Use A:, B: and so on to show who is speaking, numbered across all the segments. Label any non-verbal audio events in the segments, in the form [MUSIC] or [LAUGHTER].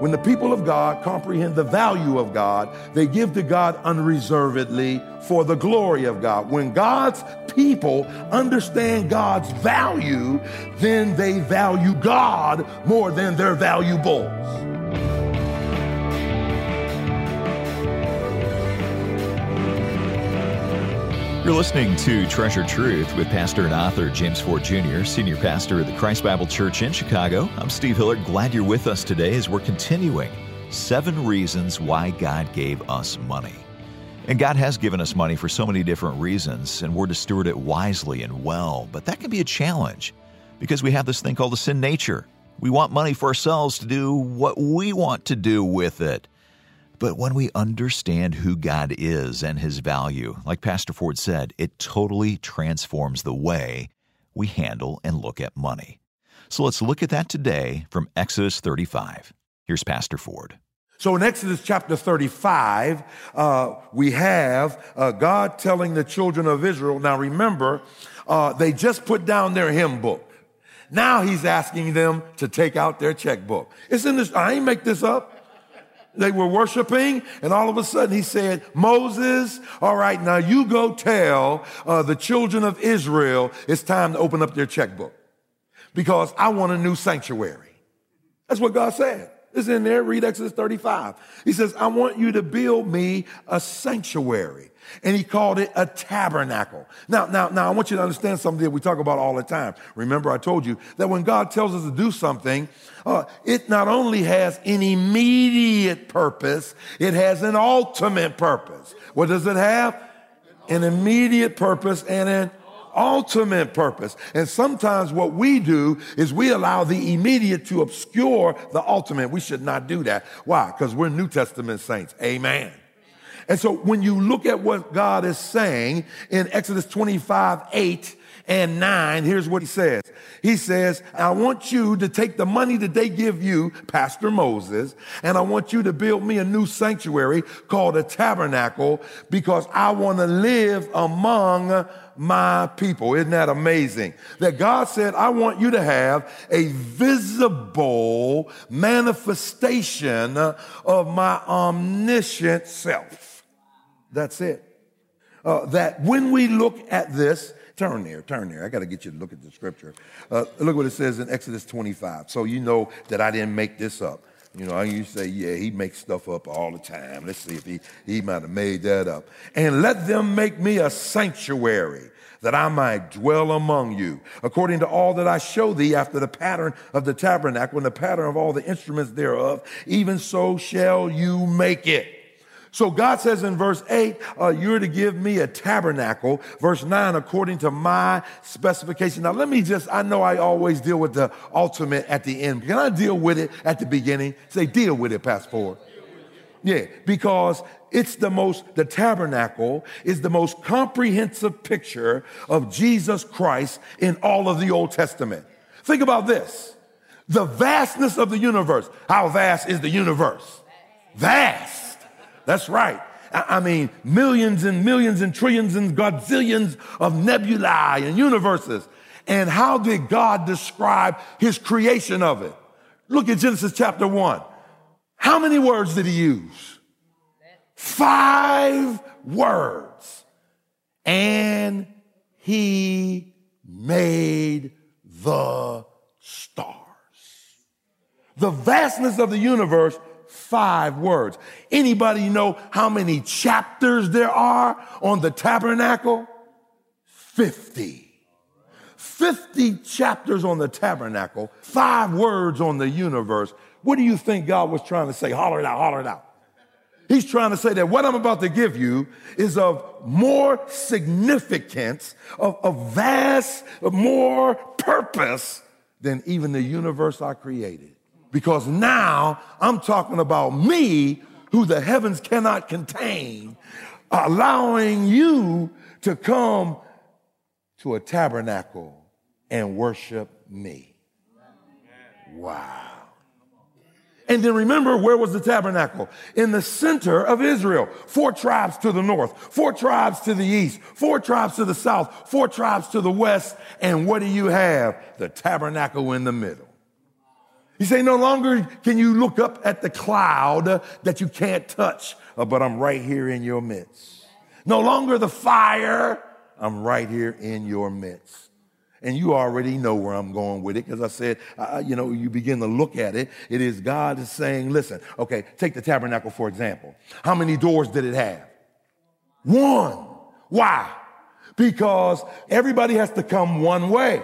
A: When the people of God comprehend the value of God, they give to God unreservedly for the glory of God. When God's people understand God's value, then they value God more than their valuables.
B: You're listening to Treasure Truth with pastor and author James Ford Jr., senior pastor of the Christ Bible Church in Chicago. I'm Steve Hillard. Glad you're with us today as we're continuing seven reasons why God gave us money. And God has given us money for so many different reasons, and we're to steward it wisely and well. But that can be a challenge because we have this thing called a sin nature. We want money for ourselves to do what we want to do with it. But when we understand who God is and his value, like Pastor Ford said, it totally transforms the way we handle and look at money. So let's look at that today from Exodus 35. Here's Pastor Ford.
A: So in Exodus chapter 35, uh, we have uh, God telling the children of Israel, now remember, uh, they just put down their hymn book. Now he's asking them to take out their checkbook. It's in this, I ain't make this up. They were worshiping, and all of a sudden he said, Moses, all right, now you go tell uh, the children of Israel it's time to open up their checkbook because I want a new sanctuary. That's what God said. It's in there. Read Exodus 35. He says, I want you to build me a sanctuary. And he called it a tabernacle. Now, now, now, I want you to understand something that we talk about all the time. Remember, I told you that when God tells us to do something, uh, it not only has an immediate purpose, it has an ultimate purpose. What does it have? An immediate purpose and an ultimate purpose. And sometimes what we do is we allow the immediate to obscure the ultimate. We should not do that. Why? Because we're New Testament saints. Amen. And so when you look at what God is saying in Exodus 25, 8 and 9, here's what he says. He says, I want you to take the money that they give you, Pastor Moses, and I want you to build me a new sanctuary called a tabernacle because I want to live among my people. Isn't that amazing? That God said, I want you to have a visible manifestation of my omniscient self. That's it. Uh, that when we look at this, turn there, turn there. I got to get you to look at the scripture. Uh, look what it says in Exodus 25. So you know that I didn't make this up. You know, to say, yeah, he makes stuff up all the time. Let's see if he, he might have made that up. And let them make me a sanctuary that I might dwell among you, according to all that I show thee after the pattern of the tabernacle and the pattern of all the instruments thereof, even so shall you make it. So God says in verse 8, uh, you're to give me a tabernacle. Verse 9, according to my specification. Now, let me just, I know I always deal with the ultimate at the end. Can I deal with it at the beginning? Say, deal with it, Pastor Ford. Yeah, because it's the most, the tabernacle is the most comprehensive picture of Jesus Christ in all of the Old Testament. Think about this. The vastness of the universe. How vast is the universe? Vast. That's right. I mean, millions and millions and trillions and godzillions of nebulae and universes. And how did God describe his creation of it? Look at Genesis chapter one. How many words did he use? Five words. And he made the stars. The vastness of the universe five words. Anybody know how many chapters there are on the tabernacle? 50. 50 chapters on the tabernacle, five words on the universe. What do you think God was trying to say? Holler it out, holler it out. He's trying to say that what I'm about to give you is of more significance, of, of vast, of more purpose than even the universe I created because now I'm talking about me, who the heavens cannot contain, allowing you to come to a tabernacle and worship me. Wow. And then remember, where was the tabernacle? In the center of Israel. Four tribes to the north, four tribes to the east, four tribes to the south, four tribes to the west. And what do you have? The tabernacle in the middle. He say, no longer can you look up at the cloud that you can't touch, uh, but I'm right here in your midst. No longer the fire, I'm right here in your midst. And you already know where I'm going with it because I said, uh, you know, you begin to look at it. It is God is saying, listen, okay, take the tabernacle for example. How many doors did it have? One. Why? Because everybody has to come one way.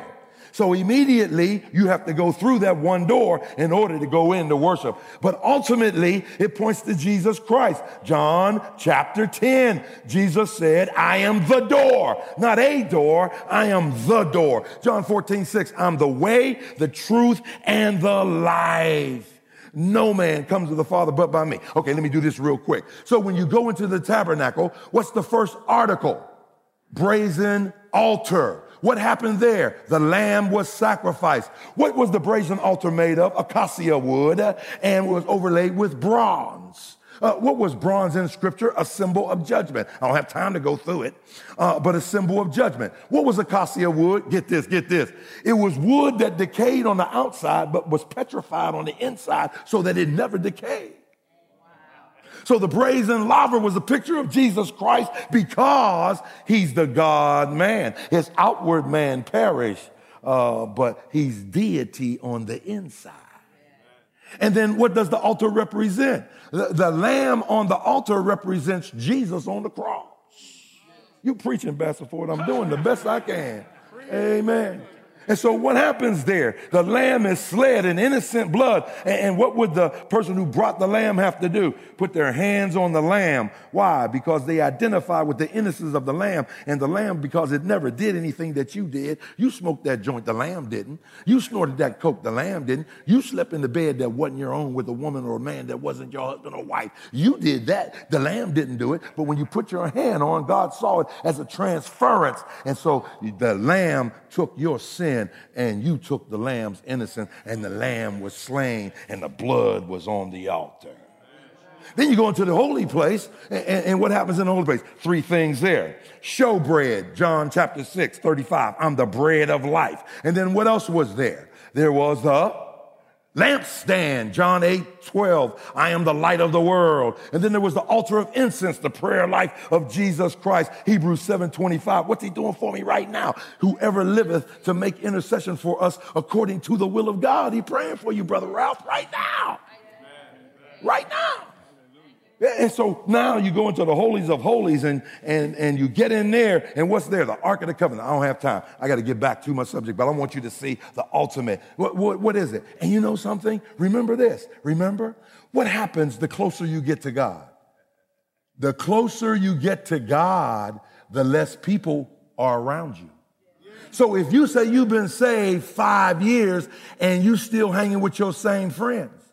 A: So immediately you have to go through that one door in order to go into worship. But ultimately it points to Jesus Christ. John chapter 10. Jesus said, I am the door, not a door. I am the door. John 14, 6. I'm the way, the truth, and the life. No man comes to the Father but by me. Okay, let me do this real quick. So when you go into the tabernacle, what's the first article? Brazen altar. What happened there? The lamb was sacrificed. What was the brazen altar made of? Acacia wood and was overlaid with bronze. Uh, what was bronze in scripture? A symbol of judgment. I don't have time to go through it, uh, but a symbol of judgment. What was acacia wood? Get this, get this. It was wood that decayed on the outside, but was petrified on the inside so that it never decayed. So the brazen laver was a picture of Jesus Christ because he's the God man. His outward man perished, uh, but he's deity on the inside. And then what does the altar represent? The, the lamb on the altar represents Jesus on the cross. You preaching, Pastor Ford. I'm doing the best I can. Amen. And so what happens there? The lamb is sled in innocent blood. And, what would the person who brought the lamb have to do? Put their hands on the lamb. Why? Because they identify with the innocence of the lamb and the lamb because it never did anything that you did. You smoked that joint, the lamb didn't. You snorted that coke, the lamb didn't. You slept in the bed that wasn't your own with a woman or a man that wasn't your husband or wife. You did that. The lamb didn't do it. But when you put your hand on, God saw it as a transference. And so the lamb took your sin and you took the lamb's innocence and the lamb was slain and the blood was on the altar. Then you go into the holy place, and, and, what happens in the holy place? Three things there. Showbread, John chapter 6, 35. I'm the bread of life. And then what else was there? There was the lampstand, John 8, 12. I am the light of the world. And then there was the altar of incense, the prayer life of Jesus Christ, Hebrews 7, 25. What's he doing for me right now? Whoever liveth to make intercession for us according to the will of God. He praying for you, brother Ralph, right now. Right now. And so now you go into the holies of holies and, and, and you get in there and what's there? The Ark of the Covenant. I don't have time. I got to get back to my subject, but I want you to see the ultimate. What, what, what is it? And you know something? Remember this. Remember what happens the closer you get to God? The closer you get to God, the less people are around you. So if you say you've been saved five years and you still hanging with your same friends,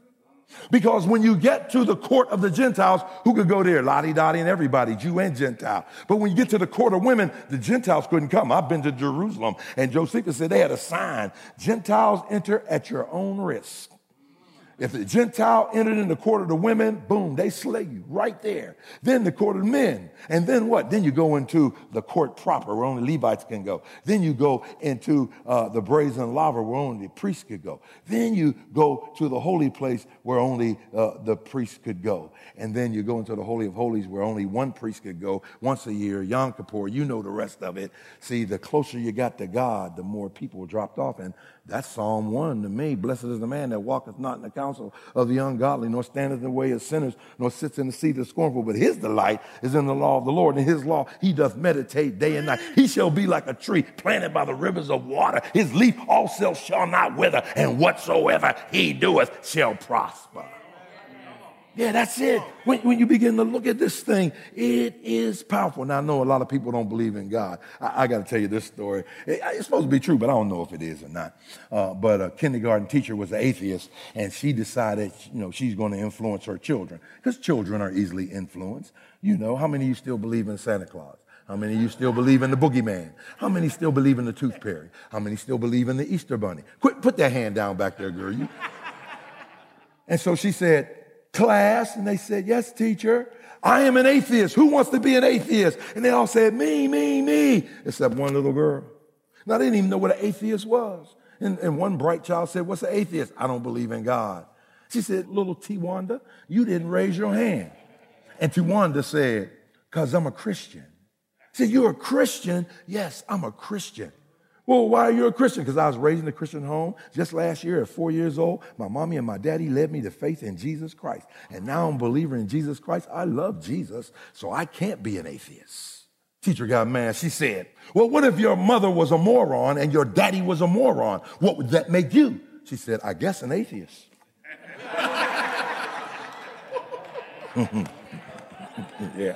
A: because when you get to the court of the Gentiles, who could go there? Lottie Dottie and everybody, Jew and Gentile. But when you get to the court of women, the Gentiles couldn't come. I've been to Jerusalem, and Josephus said they had a sign Gentiles enter at your own risk. If the Gentile entered in the court of the women, boom, they slay you right there. Then the court of men. And then what? Then you go into the court proper where only Levites can go. Then you go into uh, the brazen laver where only the priests could go. Then you go to the holy place where only uh, the priests could go. And then you go into the Holy of Holies where only one priest could go once a year, Yom Kippur. You know the rest of it. See, the closer you got to God, the more people dropped off. And that's Psalm 1 to me. Blessed is the man that walketh not in the counsel of the ungodly, nor standeth in the way of sinners, nor sits in the seat of scornful. But his delight is in the law of the Lord. And his law he doth meditate day and night. He shall be like a tree planted by the rivers of water. His leaf also shall not wither, and whatsoever he doeth shall prosper. Yeah, that's it. When, when you begin to look at this thing, it is powerful. Now, I know a lot of people don't believe in God. I, I got to tell you this story. It, it's supposed to be true, but I don't know if it is or not. Uh, but a kindergarten teacher was an atheist, and she decided, you know, she's going to influence her children because children are easily influenced. You know, how many of you still believe in Santa Claus? How many of you still believe in the boogeyman? How many still believe in the tooth fairy? How many still believe in the Easter bunny? Quit, put that hand down back there, girl. You. [LAUGHS] And so she said, class and they said, Yes, teacher. I am an atheist. Who wants to be an atheist? And they all said, Me, me, me, except one little girl. Now, they didn't even know what an atheist was. And, and one bright child said, What's an atheist? I don't believe in God. She said, Little T Wanda, you didn't raise your hand. And T Wanda said, Because I'm a Christian. She said, You're a Christian? Yes, I'm a Christian. Well, why are you a Christian? Because I was raised in a Christian home. Just last year, at four years old, my mommy and my daddy led me to faith in Jesus Christ. And now I'm a believer in Jesus Christ. I love Jesus, so I can't be an atheist. Teacher got mad. She said, Well, what if your mother was a moron and your daddy was a moron? What would that make you? She said, I guess an atheist. [LAUGHS] yeah,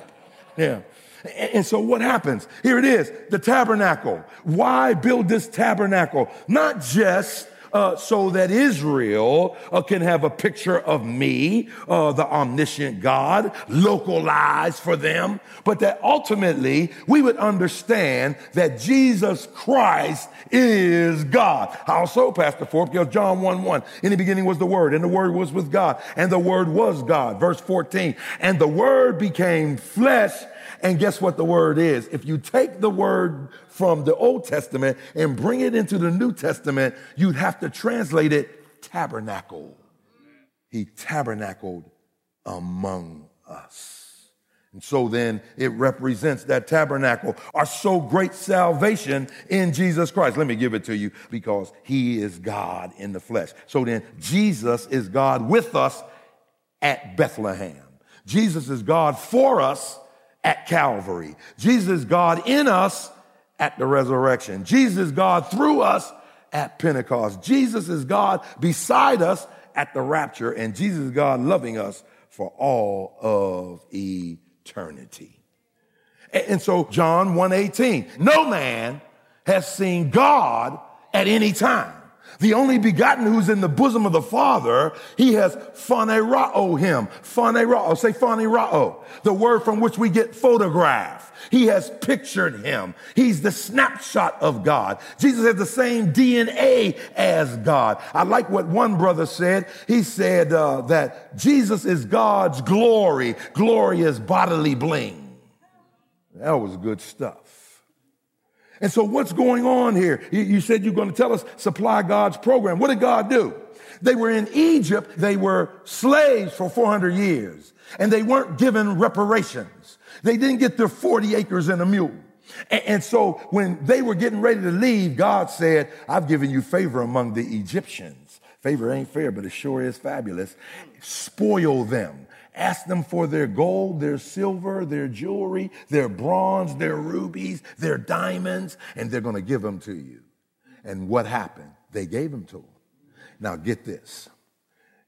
A: yeah. And so what happens? Here it is, the tabernacle. Why build this tabernacle? Not just uh, so that Israel uh, can have a picture of me, uh, the omniscient God, localized for them, but that ultimately we would understand that Jesus Christ is God. How so, Pastor Ford? Because John 1 1, in the beginning was the Word, and the Word was with God, and the Word was God. Verse 14, and the Word became flesh and guess what the word is? If you take the word from the Old Testament and bring it into the New Testament, you'd have to translate it tabernacle. He tabernacled among us. And so then it represents that tabernacle, our so great salvation in Jesus Christ. Let me give it to you because he is God in the flesh. So then Jesus is God with us at Bethlehem. Jesus is God for us at Calvary. Jesus God in us at the resurrection. Jesus is God through us at Pentecost. Jesus is God beside us at the rapture. And Jesus is God loving us for all of eternity. And so John 1:18, no man has seen God at any time. The only begotten who's in the bosom of the Father, he has phanerao him. Phanerao, say phanerao, the word from which we get photograph. He has pictured him. He's the snapshot of God. Jesus has the same DNA as God. I like what one brother said. He said uh, that Jesus is God's glory. Glory is bodily bling. That was good stuff. And so, what's going on here? You said you're going to tell us supply God's program. What did God do? They were in Egypt, they were slaves for 400 years, and they weren't given reparations. They didn't get their 40 acres and a mule. And so, when they were getting ready to leave, God said, I've given you favor among the Egyptians. Favor ain't fair, but it sure is fabulous. Spoil them Ask them for their gold, their silver, their jewelry, their bronze, their rubies, their diamonds, and they're going to give them to you. And what happened? They gave them to them. Now, get this.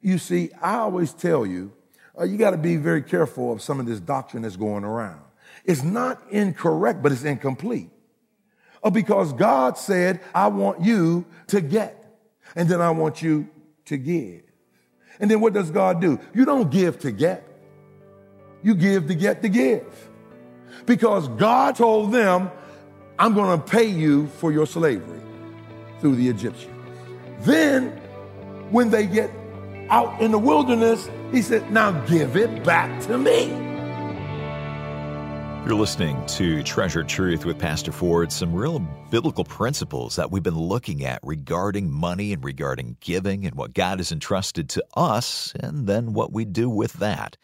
A: You see, I always tell you, uh, you got to be very careful of some of this doctrine that's going around. It's not incorrect, but it's incomplete. Uh, because God said, I want you to get, and then I want you to give. And then what does God do? You don't give to get. You give to get to give. Because God told them, I'm going to pay you for your slavery through the Egyptians. Then, when they get out in the wilderness, he said, Now give it back to me.
B: You're listening to Treasure Truth with Pastor Ford, some real biblical principles that we've been looking at regarding money and regarding giving and what God has entrusted to us, and then what we do with that.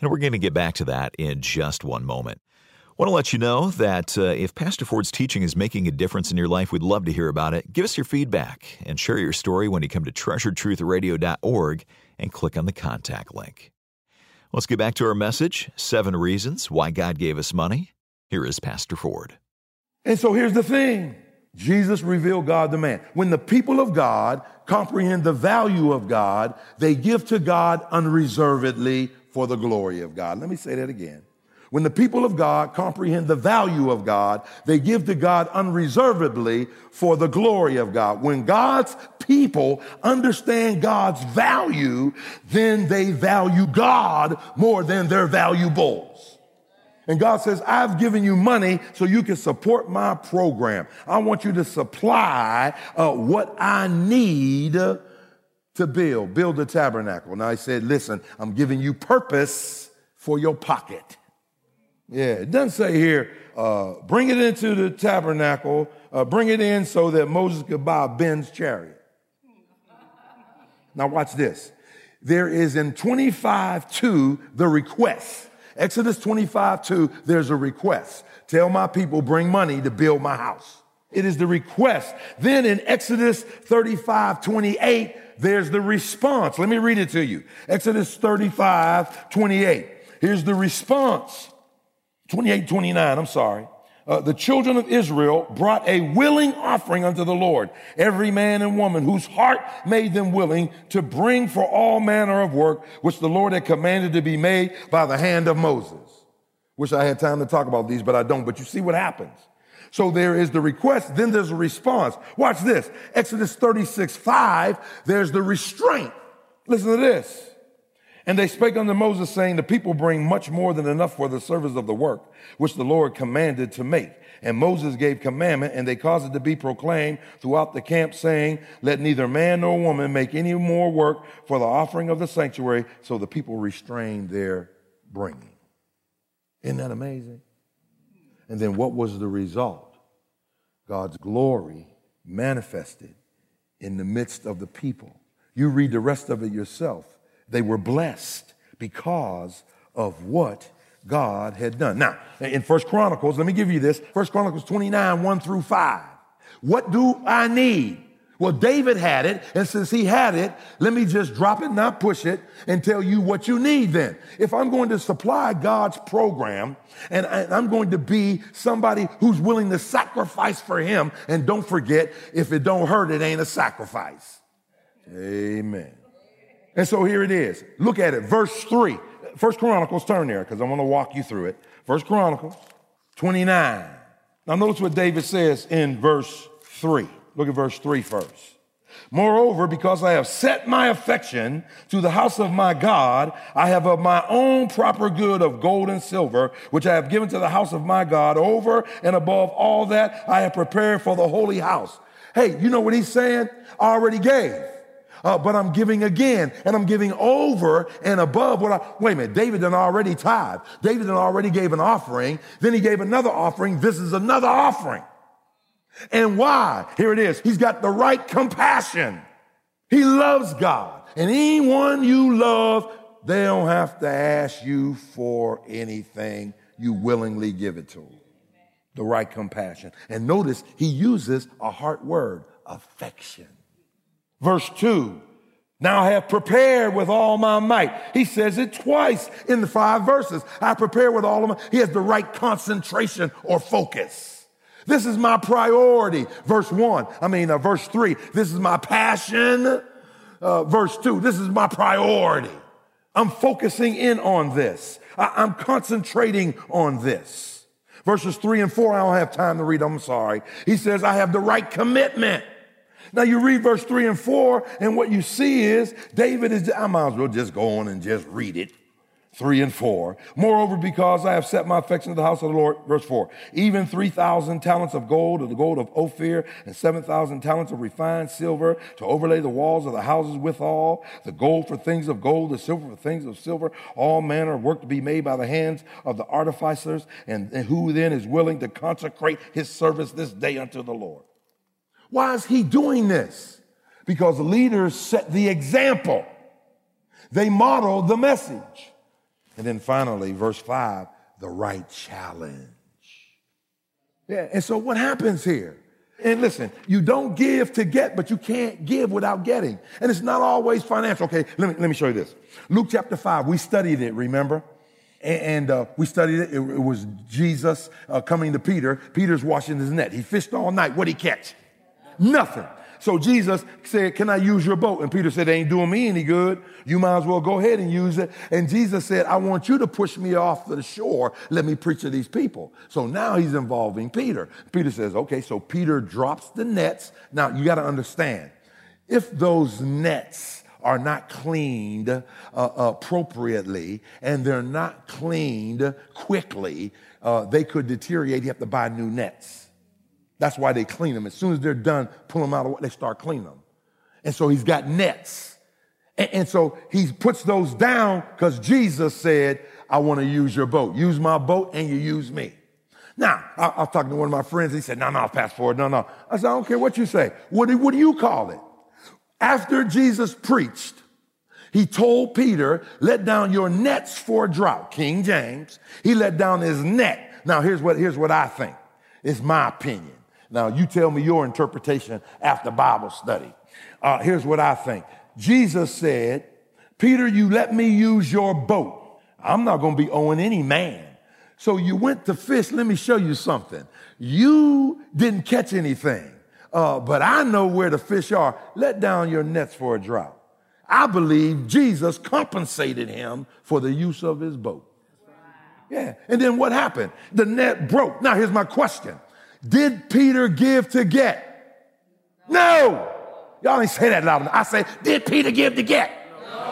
B: And we're going to get back to that in just one moment. I want to let you know that uh, if Pastor Ford's teaching is making a difference in your life, we'd love to hear about it. Give us your feedback and share your story when you come to treasuretruthradio.org and click on the contact link. Let's get back to our message Seven Reasons Why God Gave Us Money. Here is Pastor Ford.
A: And so here's the thing Jesus revealed God the man. When the people of God comprehend the value of God, they give to God unreservedly for the glory of God. Let me say that again. When the people of God comprehend the value of God, they give to God unreservedly for the glory of God. When God's people understand God's value, then they value God more than their valuables. And God says, I've given you money so you can support my program. I want you to supply uh, what I need to build, build the tabernacle. Now he said, listen, I'm giving you purpose for your pocket. Yeah, it doesn't say here, uh, bring it into the tabernacle, uh, bring it in so that Moses could buy Ben's chariot. Now watch this. There is in 25 2 the request. Exodus 25 2, there's a request. Tell my people, bring money to build my house. It is the request. Then in Exodus 35 28, there's the response. Let me read it to you. Exodus 35 28. Here's the response. 28 29, I'm sorry uh, the children of Israel brought a willing offering unto the Lord, every man and woman whose heart made them willing to bring for all manner of work which the Lord had commanded to be made by the hand of Moses. Wish I had time to talk about these, but I don't. But you see what happens. So there is the request, then there's a response. Watch this. Exodus 36, 5, there's the restraint. Listen to this. And they spake unto Moses, saying, The people bring much more than enough for the service of the work, which the Lord commanded to make. And Moses gave commandment, and they caused it to be proclaimed throughout the camp, saying, Let neither man nor woman make any more work for the offering of the sanctuary. So the people restrained their bringing. Isn't that amazing? And then what was the result? God's glory manifested in the midst of the people. You read the rest of it yourself. They were blessed because of what God had done. Now, in First Chronicles, let me give you this. First Chronicles 29, 1 through 5. What do I need? Well, David had it, and since he had it, let me just drop it, not push it, and tell you what you need then. If I'm going to supply God's program, and I'm going to be somebody who's willing to sacrifice for him, and don't forget, if it don't hurt, it ain't a sacrifice. Amen. And so here it is. Look at it. Verse 3. First Chronicles, turn there because I want to walk you through it. First Chronicles 29. Now notice what David says in verse 3. Look at verse 3 first. Moreover, because I have set my affection to the house of my God, I have of my own proper good of gold and silver, which I have given to the house of my God over and above all that I have prepared for the holy house. Hey, you know what he's saying? I already gave uh, but I'm giving again, and I'm giving over and above what I, wait a minute, David done already tithe. David done already gave an offering. Then he gave another offering. This is another offering. And why? Here it is. He's got the right compassion. He loves God. And anyone you love, they don't have to ask you for anything. You willingly give it to them. The right compassion. And notice he uses a heart word, affection. Verse 2. Now I have prepared with all my might. He says it twice in the five verses. I prepare with all of my, he has the right concentration or focus. This is my priority. Verse one. I mean, uh, verse three. This is my passion. Uh, verse two. This is my priority. I'm focusing in on this. I, I'm concentrating on this. Verses three and four, I don't have time to read. I'm sorry. He says, I have the right commitment. Now you read verse three and four, and what you see is David is, I might as well just go on and just read it. Three and four. Moreover, because I have set my affection to the house of the Lord, verse four, even 3,000 talents of gold, of the gold of Ophir, and 7,000 talents of refined silver to overlay the walls of the houses withal, the gold for things of gold, the silver for things of silver, all manner of work to be made by the hands of the artificers, and, and who then is willing to consecrate his service this day unto the Lord. Why is he doing this? Because leaders set the example. They model the message. And then finally, verse five, the right challenge. Yeah, and so what happens here? And listen, you don't give to get, but you can't give without getting. And it's not always financial. Okay, let me, let me show you this. Luke chapter 5, we studied it, remember? And, uh, we studied it. It, it was Jesus uh, coming to Peter. Peter's washing his net. He fished all night. What'd he catch? Nothing. So Jesus said, Can I use your boat? And Peter said, It ain't doing me any good. You might as well go ahead and use it. And Jesus said, I want you to push me off the shore. Let me preach to these people. So now he's involving Peter. Peter says, Okay, so Peter drops the nets. Now you got to understand, if those nets are not cleaned uh, appropriately and they're not cleaned quickly, uh, they could deteriorate. You have to buy new nets. That's why they clean them. As soon as they're done, pull them out of they start cleaning them. And so he's got nets. And, and so he puts those down because Jesus said, I want to use your boat. Use my boat and you use me. Now, I, I was talking to one of my friends. He said, no, no, Pastor Ford. No, no. I said, I don't care what you say. What do, what do you call it? After Jesus preached, he told Peter, let down your nets for a drought. King James, he let down his net. Now, here's what, here's what I think. It's my opinion. Now, you tell me your interpretation after Bible study. Uh, here's what I think. Jesus said, Peter, you let me use your boat. I'm not going to be owing any man. So you went to fish. Let me show you something. You didn't catch anything, uh, but I know where the fish are. Let down your nets for a drought. I believe Jesus compensated him for the use of his boat. Yeah. And then what happened? The net broke. Now, here's my question Did Peter give to get? No. Y'all ain't say that loud enough. I say, Did Peter give to get?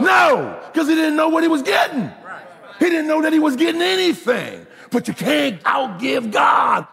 A: No, because he didn't know what he was getting. He didn't know that he was getting anything. But you can't outgive God.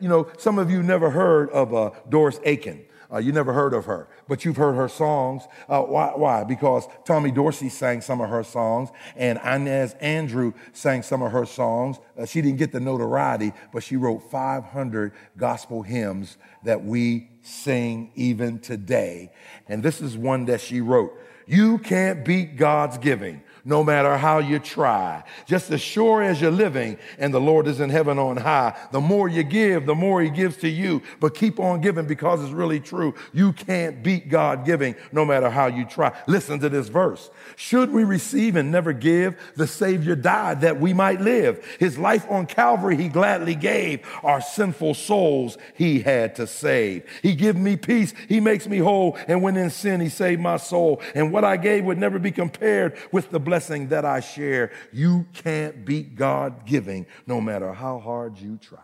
A: You know, some of you never heard of uh, Doris Akers. Uh, you never heard of her, but you've heard her songs. Uh, why? Why? Because Tommy Dorsey sang some of her songs, and Inez Andrew sang some of her songs. Uh, she didn't get the notoriety, but she wrote 500 gospel hymns that we sing even today. And this is one that she wrote. You can't beat God's giving no matter how you try. Just as sure as you're living and the Lord is in heaven on high, the more you give, the more he gives to you. But keep on giving because it's really true. You can't beat God giving no matter how you try. Listen to this verse. Should we receive and never give? The Savior died that we might live. His life on Calvary he gladly gave. Our sinful souls he had to save. He give me peace. He makes me whole. And when in sin, he saved my soul. And what I gave would never be compared with the blessing that I share. You can't beat God giving no matter how hard you try.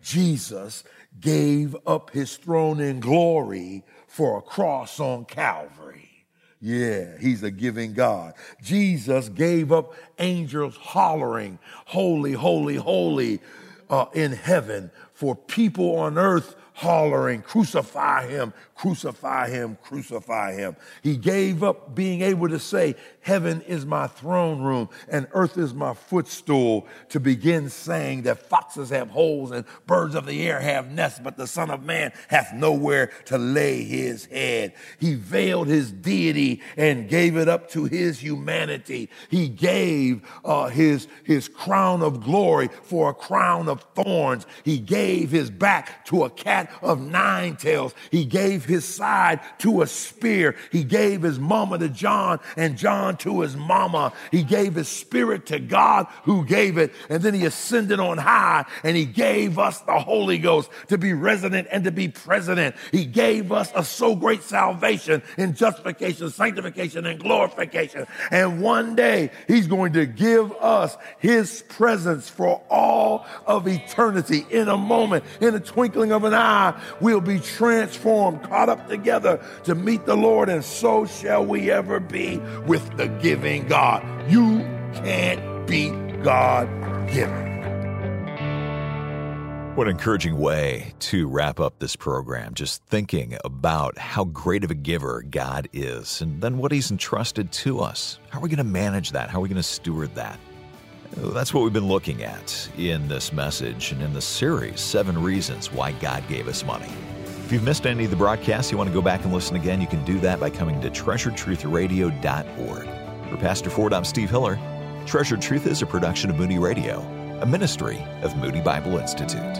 A: Jesus gave up his throne in glory for a cross on Calvary. Yeah, he's a giving God. Jesus gave up angels hollering, holy, holy, holy uh, in heaven for people on earth hollering, crucify him, crucify him, crucify him. He gave up being able to say, Heaven is my throne room and earth is my footstool, to begin saying that foxes have holes and birds of the air have nests, but the Son of Man hath nowhere to lay his head. He veiled his deity and gave it up to his humanity. He gave uh, his, his crown of glory for a crown of thorns. He gave his back to a cat of nine tails. He gave his side to a spear. He gave his mama to John and John to his mama. He gave his spirit to God who gave it. And then he ascended on high and he gave us the Holy Ghost to be resident and to be president. He gave us a so great salvation in justification, sanctification, and glorification. And one day he's going to give us his presence for all of eternity in a moment, in a twinkling of an eye. We'll be transformed, caught up together to meet the Lord, and so shall we ever be with the giving God. You can't beat God giving.
B: What an encouraging way to wrap up this program, just thinking about how great of a giver God is and then what He's entrusted to us. How are we going to manage that? How are we going to steward that? That's what we've been looking at in this message and in the series Seven Reasons Why God Gave Us Money. If you've missed any of the broadcasts, you want to go back and listen again, you can do that by coming to treasuretruthradio.org. For Pastor Ford, I'm Steve Hiller. Treasure Truth is a production of Moody Radio, a ministry of Moody Bible Institute.